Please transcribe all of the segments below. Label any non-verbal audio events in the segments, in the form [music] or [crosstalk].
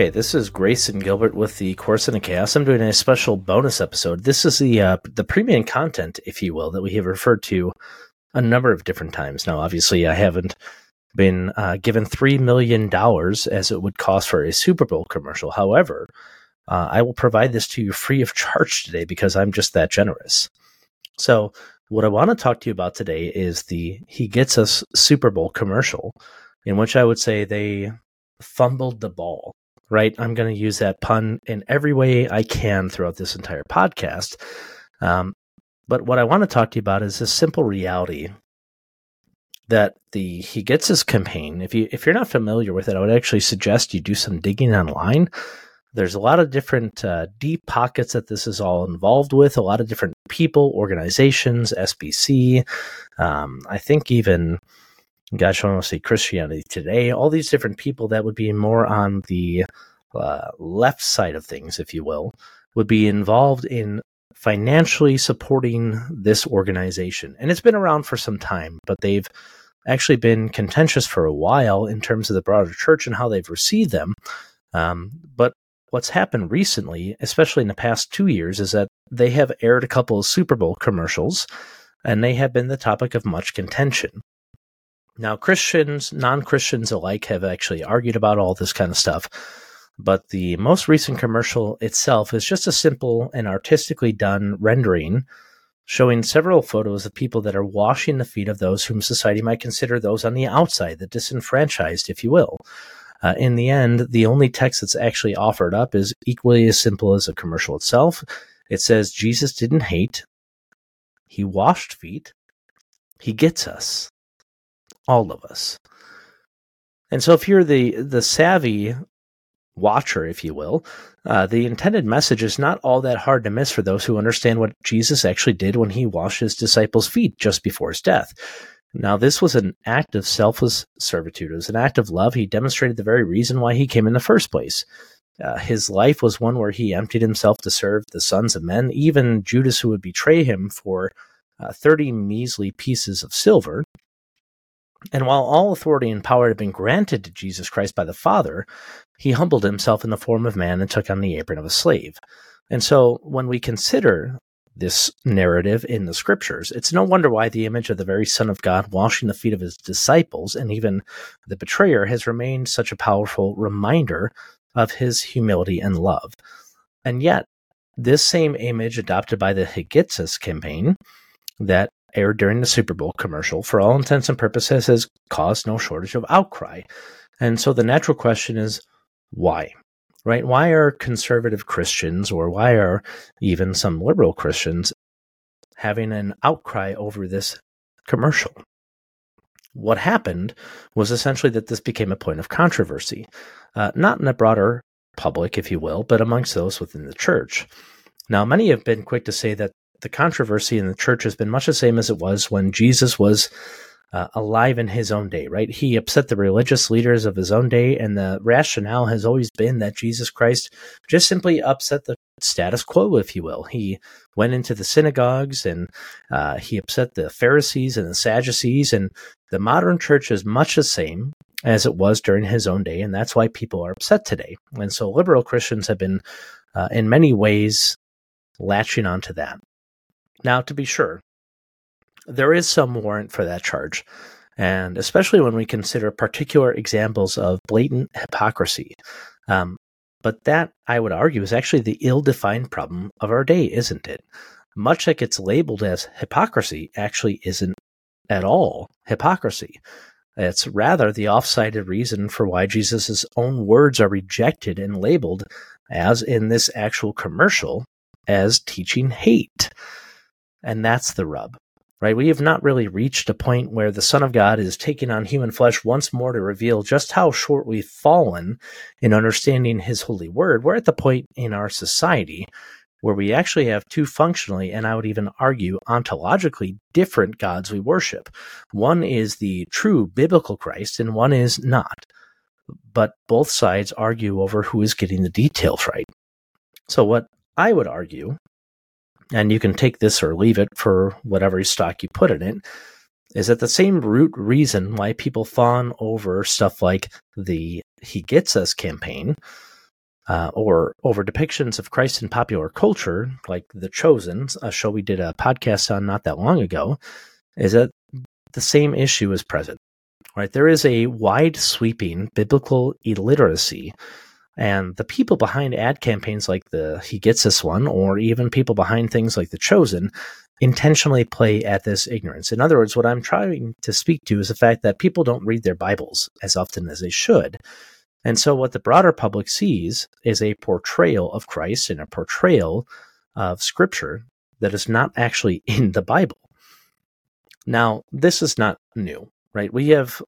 Okay, this is Grayson Gilbert with the Chorus in the Chaos. I'm doing a special bonus episode. This is the uh, the premium content, if you will, that we have referred to a number of different times. Now, obviously, I haven't been uh, given three million dollars as it would cost for a Super Bowl commercial. However, uh, I will provide this to you free of charge today because I'm just that generous. So, what I want to talk to you about today is the He Gets Us Super Bowl commercial, in which I would say they fumbled the ball, right? I'm going to use that pun in every way I can throughout this entire podcast. Um, but what I want to talk to you about is this simple reality that the He Gets Us campaign, if you if you're not familiar with it, I would actually suggest you do some digging online there's a lot of different uh, deep pockets that this is all involved with, a lot of different people, organizations, SBC. Um, I think even, gosh, I want to say Christianity Today, all these different people that would be more on the uh, left side of things, if you will, would be involved in financially supporting this organization. And it's been around for some time, but they've actually been contentious for a while in terms of the broader church and how they've received them. Um, but what's happened recently, especially in the past two years, is that they have aired a couple of Super Bowl commercials and they have been the topic of much contention. Now, Christians, non Christians alike have actually argued about all this kind of stuff, but the most recent commercial itself is just a simple and artistically done rendering showing several photos of people that are washing the feet of those whom society might consider those on the outside, the disenfranchised, if you will. Uh, in the end, the only text that's actually offered up is equally as simple as the commercial itself. It says, Jesus didn't hate, he washed feet, he gets us, all of us. And so if you're the, the savvy watcher, if you will, uh, the intended message is not all that hard to miss for those who understand what Jesus actually did when he washed his disciples' feet just before his death. Now, this was an act of selfless servitude. It was an act of love. He demonstrated the very reason why he came in the first place. Uh, his life was one where he emptied himself to serve the sons of men, even Judas, who would betray him for uh, 30 measly pieces of silver. And while all authority and power had been granted to Jesus Christ by the Father, he humbled himself in the form of man and took on the apron of a slave. And so when we consider this narrative in the scriptures. It's no wonder why the image of the very Son of God washing the feet of his disciples and even the betrayer has remained such a powerful reminder of his humility and love. And yet, this same image adopted by the He campaign that aired during the Super Bowl commercial, for all intents and purposes, has caused no shortage of outcry. And so the natural question is why? right? Why are conservative Christians or why are even some liberal Christians having an outcry over this commercial? What happened was essentially that this became a point of controversy, uh, not in the broader public, if you will, but amongst those within the church. Now, many have been quick to say that the controversy in the church has been much the same as it was when Jesus was uh, alive in his own day, right? He upset the religious leaders of his own day, and the rationale has always been that Jesus Christ just simply upset the status quo, if you will. He went into the synagogues and uh, he upset the Pharisees and the Sadducees, and the modern church is much the same as it was during his own day, and that's why people are upset today. And so liberal Christians have been, uh, in many ways, latching onto that. Now, to be sure, there is some warrant for that charge, and especially when we consider particular examples of blatant hypocrisy. Um, but that, I would argue, is actually the ill defined problem of our day, isn't it? Much that gets labeled as hypocrisy actually isn't at all hypocrisy. It's rather the off sided reason for why Jesus' own words are rejected and labeled, as in this actual commercial, as teaching hate. And that's the rub right? We have not really reached a point where the Son of God is taking on human flesh once more to reveal just how short we've fallen in understanding His holy word. We're at the point in our society where we actually have two functionally, and I would even argue ontologically different gods we worship. One is the true biblical Christ, and one is not. But both sides argue over who is getting the details right. So, what I would argue and you can take this or leave it for whatever stock you put in it, is that the same root reason why people fawn over stuff like the He Gets Us campaign uh, or over depictions of Christ in popular culture, like The Chosen, a show we did a podcast on not that long ago, is that the same issue is present. Right? There is a wide sweeping biblical illiteracy. And the people behind ad campaigns like the He Gets This one, or even people behind things like The Chosen, intentionally play at this ignorance. In other words, what I'm trying to speak to is the fact that people don't read their Bibles as often as they should. And so, what the broader public sees is a portrayal of Christ and a portrayal of Scripture that is not actually [laughs] in the Bible. Now, this is not new, right? We have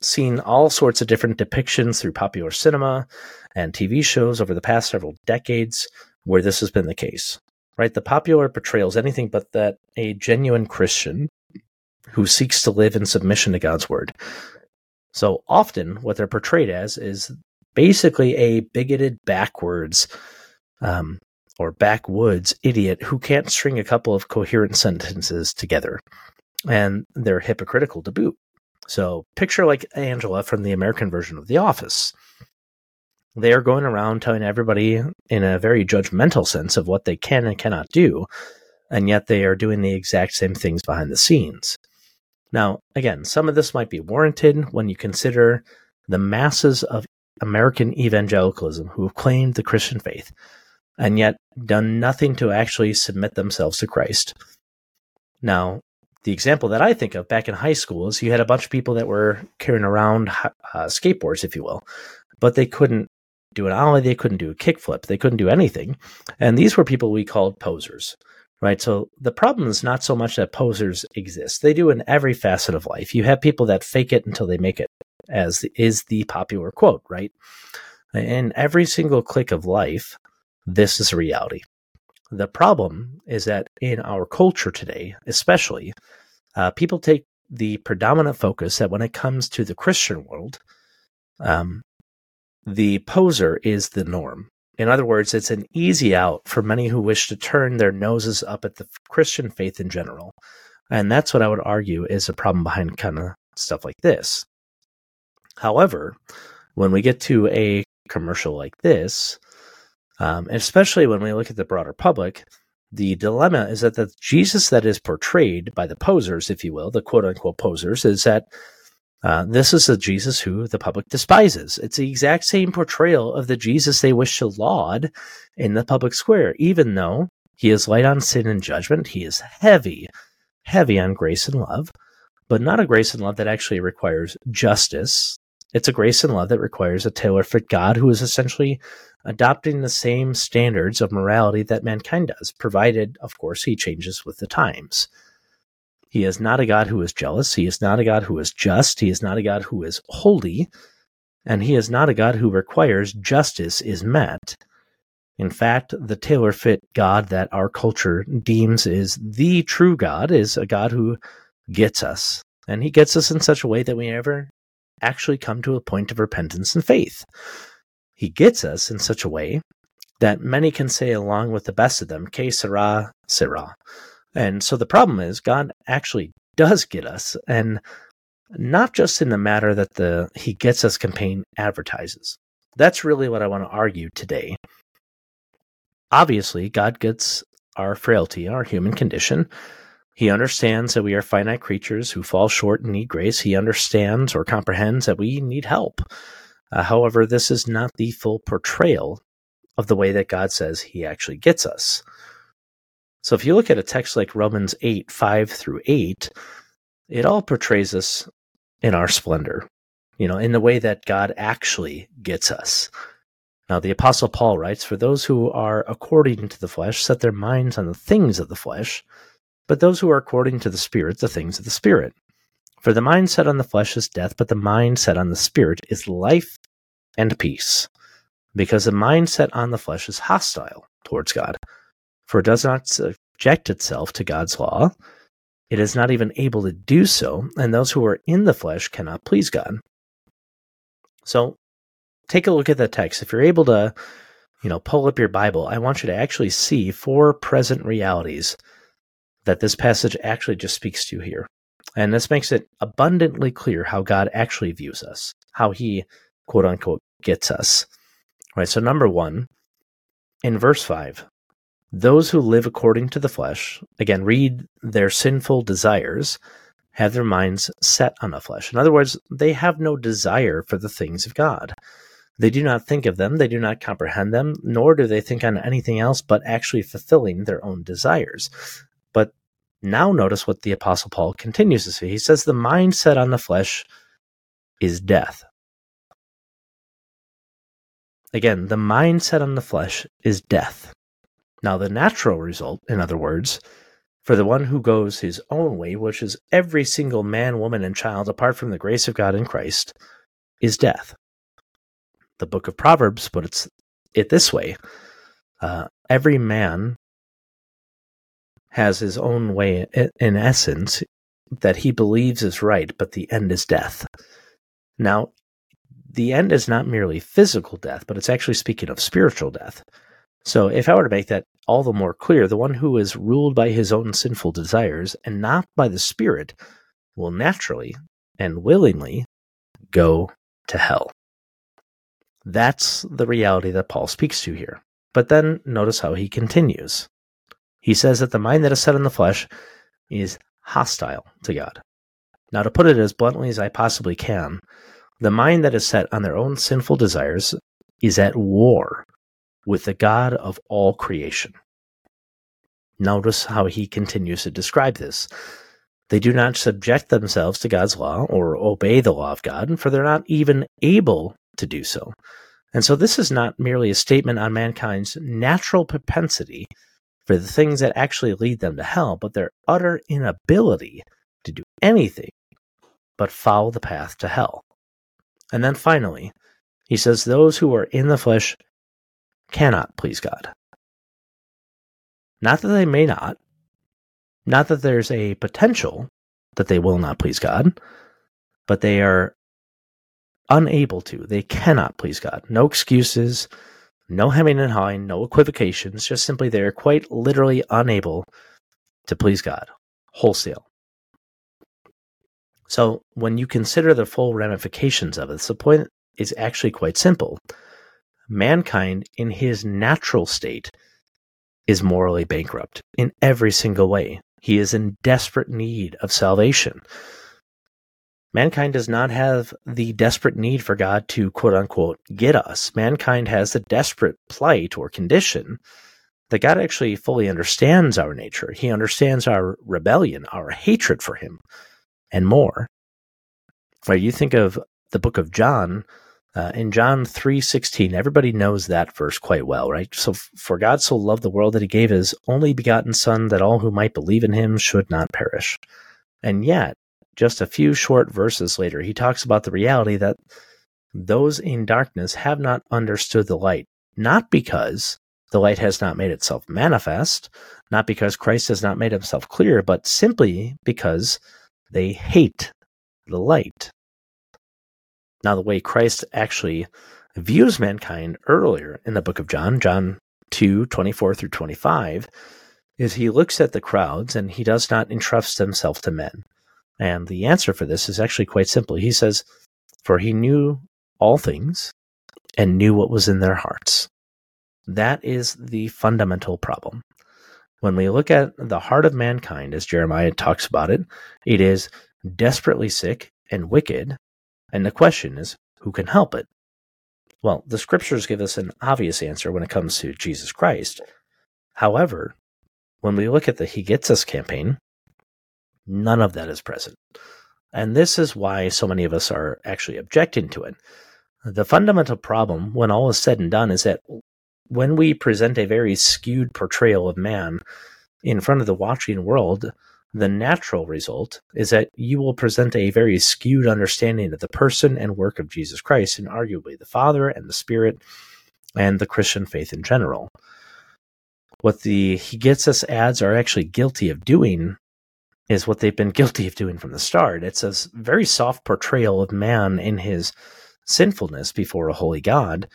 seen all sorts of different depictions through popular cinema and TV shows over the past several decades where this has been the case, right? The popular portrayals anything but that a genuine Christian who seeks to live in submission to God's word so often, what they're portrayed as is basically a bigoted, backwards, um, or backwoods idiot who can't string a couple of coherent sentences together. And they're hypocritical to boot. So picture like Angela from the American version of The Office. They are going around telling everybody in a very judgmental sense of what they can and cannot do, and yet they are doing the exact same things behind the scenes. Now, again, some of this might be warranted when you consider the masses of American evangelicalism who have claimed the Christian faith and yet done nothing to actually submit themselves to Christ. Now, the example that I think of back in high school is you had a bunch of people that were carrying around uh, skateboards, if you will, but they couldn't do an ollie, they couldn't do a kickflip, they couldn't do anything. And these were people we called posers right? So the problem is not so much that posers exist. They do in every facet of life. You have people that fake it until they make it, as is the popular quote, right? In every single click of life, this is reality. The problem is that in our culture today, especially, uh, people take the predominant focus that when it comes to the Christian world, um, the poser is the norm. In other words, it's an easy out for many who wish to turn their noses up at the Christian faith in general. And that's what I would argue is a problem behind kind of stuff like this. However, when we get to a commercial like this, um, especially when we look at the broader public, the dilemma is that the Jesus that is portrayed by the posers, if you will, the quote unquote posers, is that uh, this is a Jesus who the public despises. It's the exact same portrayal of the Jesus they wish to laud in the public square, even though he is light on sin and judgment. He is heavy, heavy on grace and love, but not a grace and love that actually requires justice. It's a grace and love that requires a tailor fit God who is essentially adopting the same standards of morality that mankind does, provided, of course, he changes with the times. He is not a God who is jealous. He is not a God who is just. He is not a God who is holy. And he is not a God who requires justice is met. In fact, the tailor fit God that our culture deems is the true God is a God who gets us. And he gets us in such a way that we never actually come to a point of repentance and faith. He gets us in such a way that many can say along with the best of them, Que sera. And so the problem is God actually does get us and not just in the matter that the he gets us campaign advertises. That's really what I want to argue today. Obviously, God gets our frailty, our human condition. He understands that we are finite creatures who fall short and need grace. He understands or comprehends that we need help. Uh, however, this is not the full portrayal of the way that God says He actually gets us. So if you look at a text like Romans 8, 5 through 8, it all portrays us in our splendor, you know, in the way that God actually gets us. Now, the Apostle Paul writes, For those who are according to the flesh set their minds on the things of the flesh, but those who are according to the Spirit, the things of the Spirit. For the mind set on the flesh is death, but the mind set on the Spirit is life and peace. Because the mind set on the flesh is hostile towards God for it does not subject itself to God's law. It is not even able to do so, and those who are in the flesh cannot please God. So take a look at the text. If you're able to, you know, pull up your Bible, I want you to actually see four present realities that this passage actually just speaks to you here. And this makes it abundantly clear how God actually views us, how he, quote unquote, gets us Right. So, number one, in verse 5, those who live according to the flesh, again, read their sinful desires, have their minds set on the flesh. In other words, they have no desire for the things of God. They do not think of them, they do not comprehend them, nor do they think on anything else but actually fulfilling their own desires. But now notice what the Apostle Paul continues to say. He says, The mind set on the flesh is death. Again, the mind set on the flesh is death. Now, the natural result, in other words, for the one who goes his own way, which is every single man, woman, and child apart from the grace of God in Christ, is death. The book of Proverbs puts it this way uh, every man has his own way, in essence, that he believes is right, but the end is death. Now, the end is not merely physical death, but it's actually speaking of spiritual death. So, if I were to make that all the more clear, the one who is ruled by his own sinful desires and not by the Spirit will naturally and willingly go to hell. That's the reality that Paul speaks to here. But then notice how he continues. He says that the mind that is set on the flesh is hostile to God. Now, to put it as bluntly as I possibly can, the mind that is set on their own sinful desires is at war with the God of all creation. Notice how he continues to describe this. They do not subject themselves to God's law or obey the law of God, for they're not even able to do so. And so this is not merely a statement on mankind's natural propensity for the things that actually lead them to hell, but their utter inability to do anything but follow the path to hell. And then finally, he says, Those who are in the flesh cannot please God. Not that they may not, not that there's a potential that they will not please God, but they are unable to. They cannot please God. No excuses, no hemming and hawing, no equivocations, just simply they are quite literally unable to please God wholesale. So, when you consider the full ramifications of it, the point is actually quite simple mankind in his natural state is morally bankrupt in every single way. He is in desperate need of salvation. Mankind does not have the desperate need for God to quote unquote get us. Mankind has the desperate plight or condition that God actually fully understands our nature. He understands our rebellion, our hatred for Him, and more. Right? You think of the book of John, uh, in John 3:16, everybody knows that verse quite well, right? So for God so loved the world that he gave his only begotten son that all who might believe in him should not perish. And yet, just a few short verses later, he talks about the reality that those in darkness have not understood the light, not because the light has not made itself manifest, not because Christ has not made himself clear, but simply because they hate the light. Now, the way Christ actually views mankind earlier in the book of John, John 2 24 through 25, is he looks at the crowds and he does not entrust himself to men. And the answer for this is actually quite simple. He says, For he knew all things and knew what was in their hearts. That is the fundamental problem. When we look at the heart of mankind, as Jeremiah talks about it, it is desperately sick and wicked and the question is, who can help it? Well, the scriptures give us an obvious answer when it comes to Jesus Christ. However, when we look at the He Gets Us campaign, none of that is present. And this is why so many of us are actually objecting to it. The fundamental problem, when all is said and done, is that when we present a very skewed portrayal of man in front of the watching world, the natural result is that you will present a very skewed understanding of the person and work of Jesus Christ, and arguably the Father and the Spirit and the Christian faith in general. What the He Gets Us ads are actually guilty of doing is what they've been guilty of doing from the start. It's a very soft portrayal of man in his sinfulness before a holy God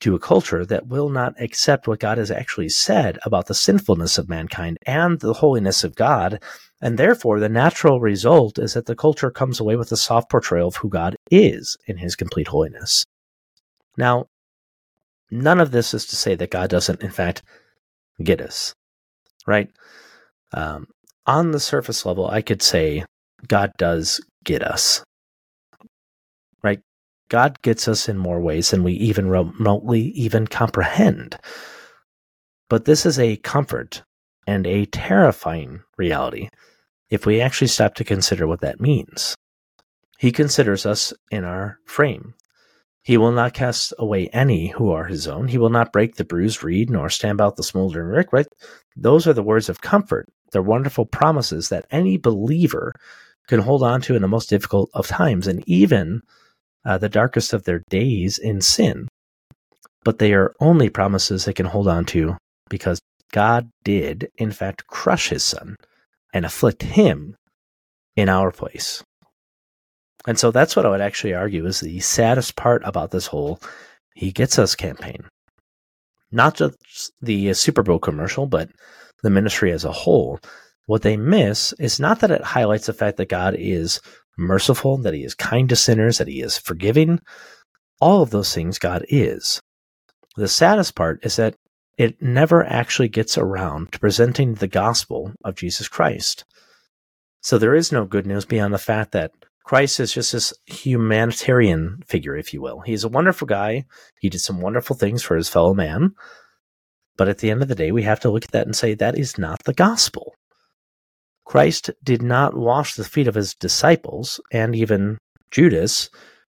to a culture that will not accept what God has actually said about the sinfulness of mankind and the holiness of God and therefore, the natural result is that the culture comes away with a soft portrayal of who God is in his complete holiness. Now, none of this is to say that God doesn't, in fact, get us, right? Um, on the surface level, I could say God does get us, right? God gets us in more ways than we even remotely even comprehend. But this is a comfort and a terrifying reality if we actually stop to consider what that means. He considers us in our frame. He will not cast away any who are his own. He will not break the bruised reed nor stamp out the smoldering rick. Right? Those are the words of comfort. They're wonderful promises that any believer can hold on to in the most difficult of times and even uh, the darkest of their days in sin. But they are only promises they can hold on to because God did, in fact, crush his son and afflict him in our place. And so that's what I would actually argue is the saddest part about this whole He Gets Us campaign. Not just the Super Bowl commercial, but the ministry as a whole. What they miss is not that it highlights the fact that God is merciful, that He is kind to sinners, that He is forgiving. All of those things God is. The saddest part is that it never actually gets around to presenting the gospel of Jesus Christ. So there is no good news beyond the fact that Christ is just this humanitarian figure, if you will. He's a wonderful guy. He did some wonderful things for his fellow man. But at the end of the day, we have to look at that and say that is not the gospel. Christ did not wash the feet of his disciples and even Judas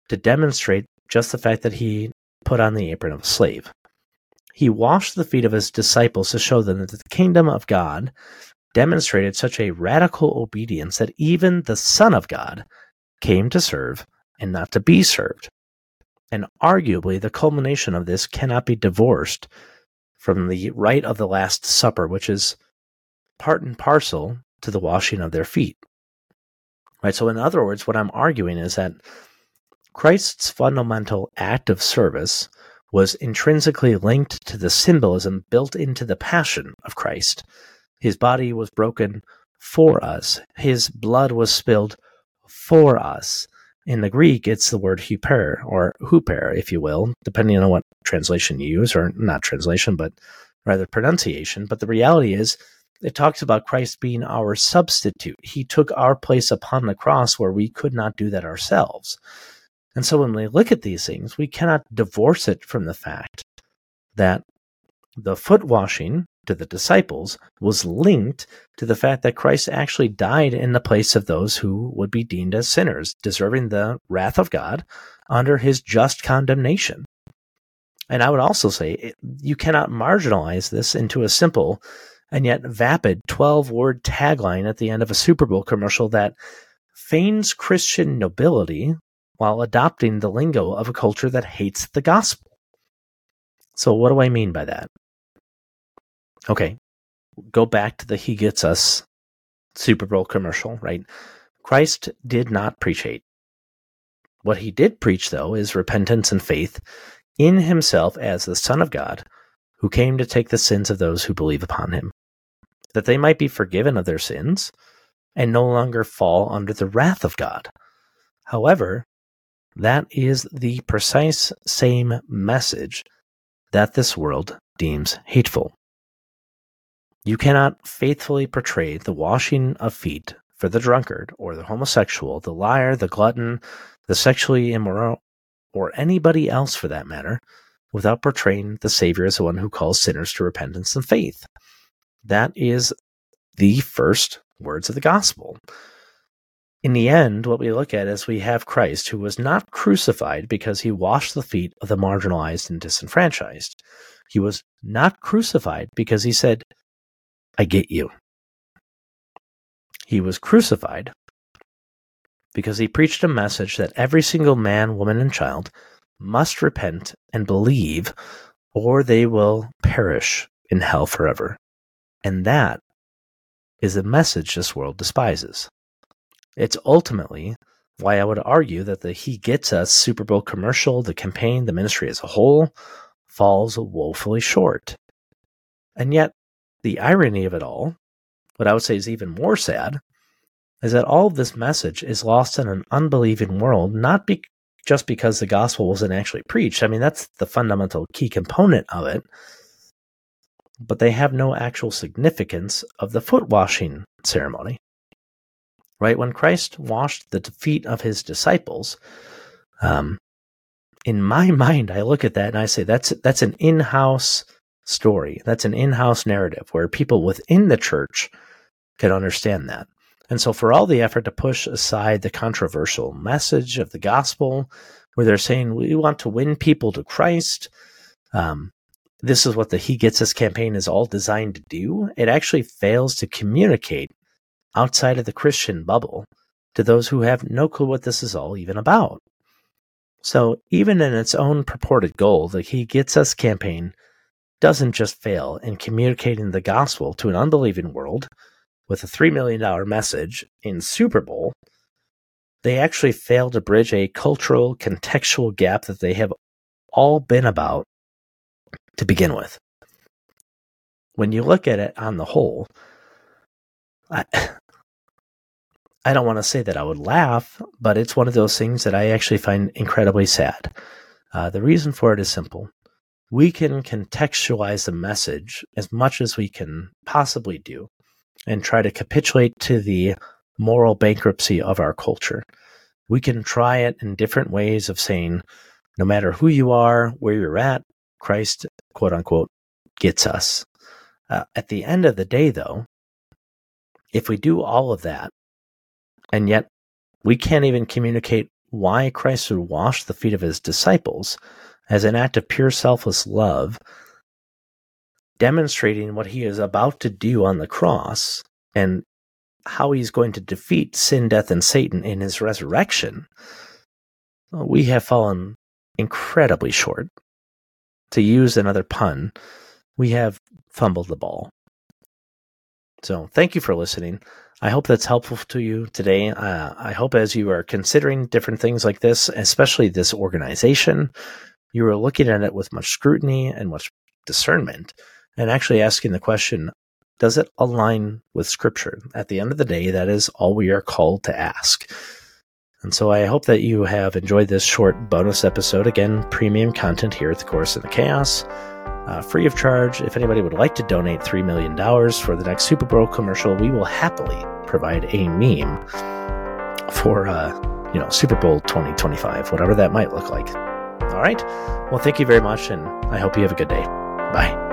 to demonstrate just the fact that he put on the apron of a slave. He washed the feet of his disciples to show them that the kingdom of God demonstrated such a radical obedience that even the Son of God came to serve and not to be served. And arguably, the culmination of this cannot be divorced from the rite of the Last Supper, which is part and parcel to the washing of their feet. Right? So, in other words, what I'm arguing is that Christ's fundamental act of service was intrinsically linked to the symbolism built into the passion of Christ. His body was broken for us, his blood was spilled for us. In the Greek, it's the word huper or huper, if you will, depending on what translation you use, or not translation, but rather pronunciation. But the reality is, it talks about Christ being our substitute. He took our place upon the cross where we could not do that ourselves. And so when we look at these things, we cannot divorce it from the fact that the foot washing to the disciples was linked to the fact that Christ actually died in the place of those who would be deemed as sinners, deserving the wrath of God under his just condemnation. And I would also say you cannot marginalize this into a simple and yet vapid 12 word tagline at the end of a Super Bowl commercial that feigns Christian nobility while adopting the lingo of a culture that hates the gospel. So, what do I mean by that? Okay, go back to the He Gets Us Super Bowl commercial, right? Christ did not preach hate. What he did preach, though, is repentance and faith in himself as the Son of God, who came to take the sins of those who believe upon him, that they might be forgiven of their sins and no longer fall under the wrath of God. However, that is the precise same message that this world deems hateful. You cannot faithfully portray the washing of feet for the drunkard or the homosexual, the liar, the glutton, the sexually immoral, or anybody else for that matter, without portraying the Savior as the one who calls sinners to repentance and faith. That is the first words of the gospel. In the end, what we look at is we have Christ who was not crucified because he washed the feet of the marginalized and disenfranchised. He was not crucified because he said, I get you. He was crucified because he preached a message that every single man, woman, and child must repent and believe, or they will perish in hell forever. And that is a message this world despises. It's ultimately why I would argue that the He Gets Us Super Bowl commercial, the campaign, the ministry as a whole, falls woefully short. And yet, the irony of it all, what I would say is even more sad, is that all of this message is lost in an unbelieving world, not just because the gospel wasn't actually preached. I mean, that's the fundamental key component of it. But they have no actual significance of the foot washing ceremony. Right? When Christ washed the feet of his disciples, um, in my [laughs] mind, I look at that and I say that's that's an in-house story. That's an in-house narrative where people within the church can understand that. And so, for all the effort to push aside the controversial message of the gospel, where they're saying we want to win people to Christ, um, this is what the He Gets Us campaign is all designed to do. It actually fails to communicate outside of the Christian bubble to those who have no clue what this is all even about. So, even in its own purported goal, the He Gets Us campaign doesn't just fail in communicating the gospel to an unbelieving world with a $3 million message in Super Bowl, they actually fail to bridge a cultural, contextual gap that they have all been about to begin with. When you look at it on the whole, I, [sighs] I don't want to say that I would laugh, but it's one of those things that I actually find incredibly sad. Uh, the reason for it is simple. We can contextualize the message as much as we can possibly do and try to capitulate to the moral bankruptcy of our culture. We can try it in different ways of saying, no matter who you are, where you're at, Christ, quote unquote, gets us. Uh, at the end of the day, though, if we do all of that, and yet we can't even communicate why Christ would wash the feet of his disciples as an act of pure selfless love, demonstrating what he is about to do on the cross and how he's going to defeat sin, death, and Satan in his resurrection, we have fallen incredibly short. To use another pun, we have fumbled the ball. So, thank you for listening. I hope that's helpful to you today. Uh, I hope as you are considering different things like this, especially this organization, you are looking at it with much scrutiny and much discernment and actually asking the question does it align with scripture? At the end of the day, that is all we are called to ask. And so I hope that you have enjoyed this short bonus episode. Again, premium content here at the Chorus in the Chaos, uh, free of charge. If anybody would like to donate $3 million for the next Super Bowl commercial, we will happily provide a meme for, uh, you know, Super Bowl 2025, whatever that might look like. All right. Well, thank you very much, and I hope you have a good day. Bye.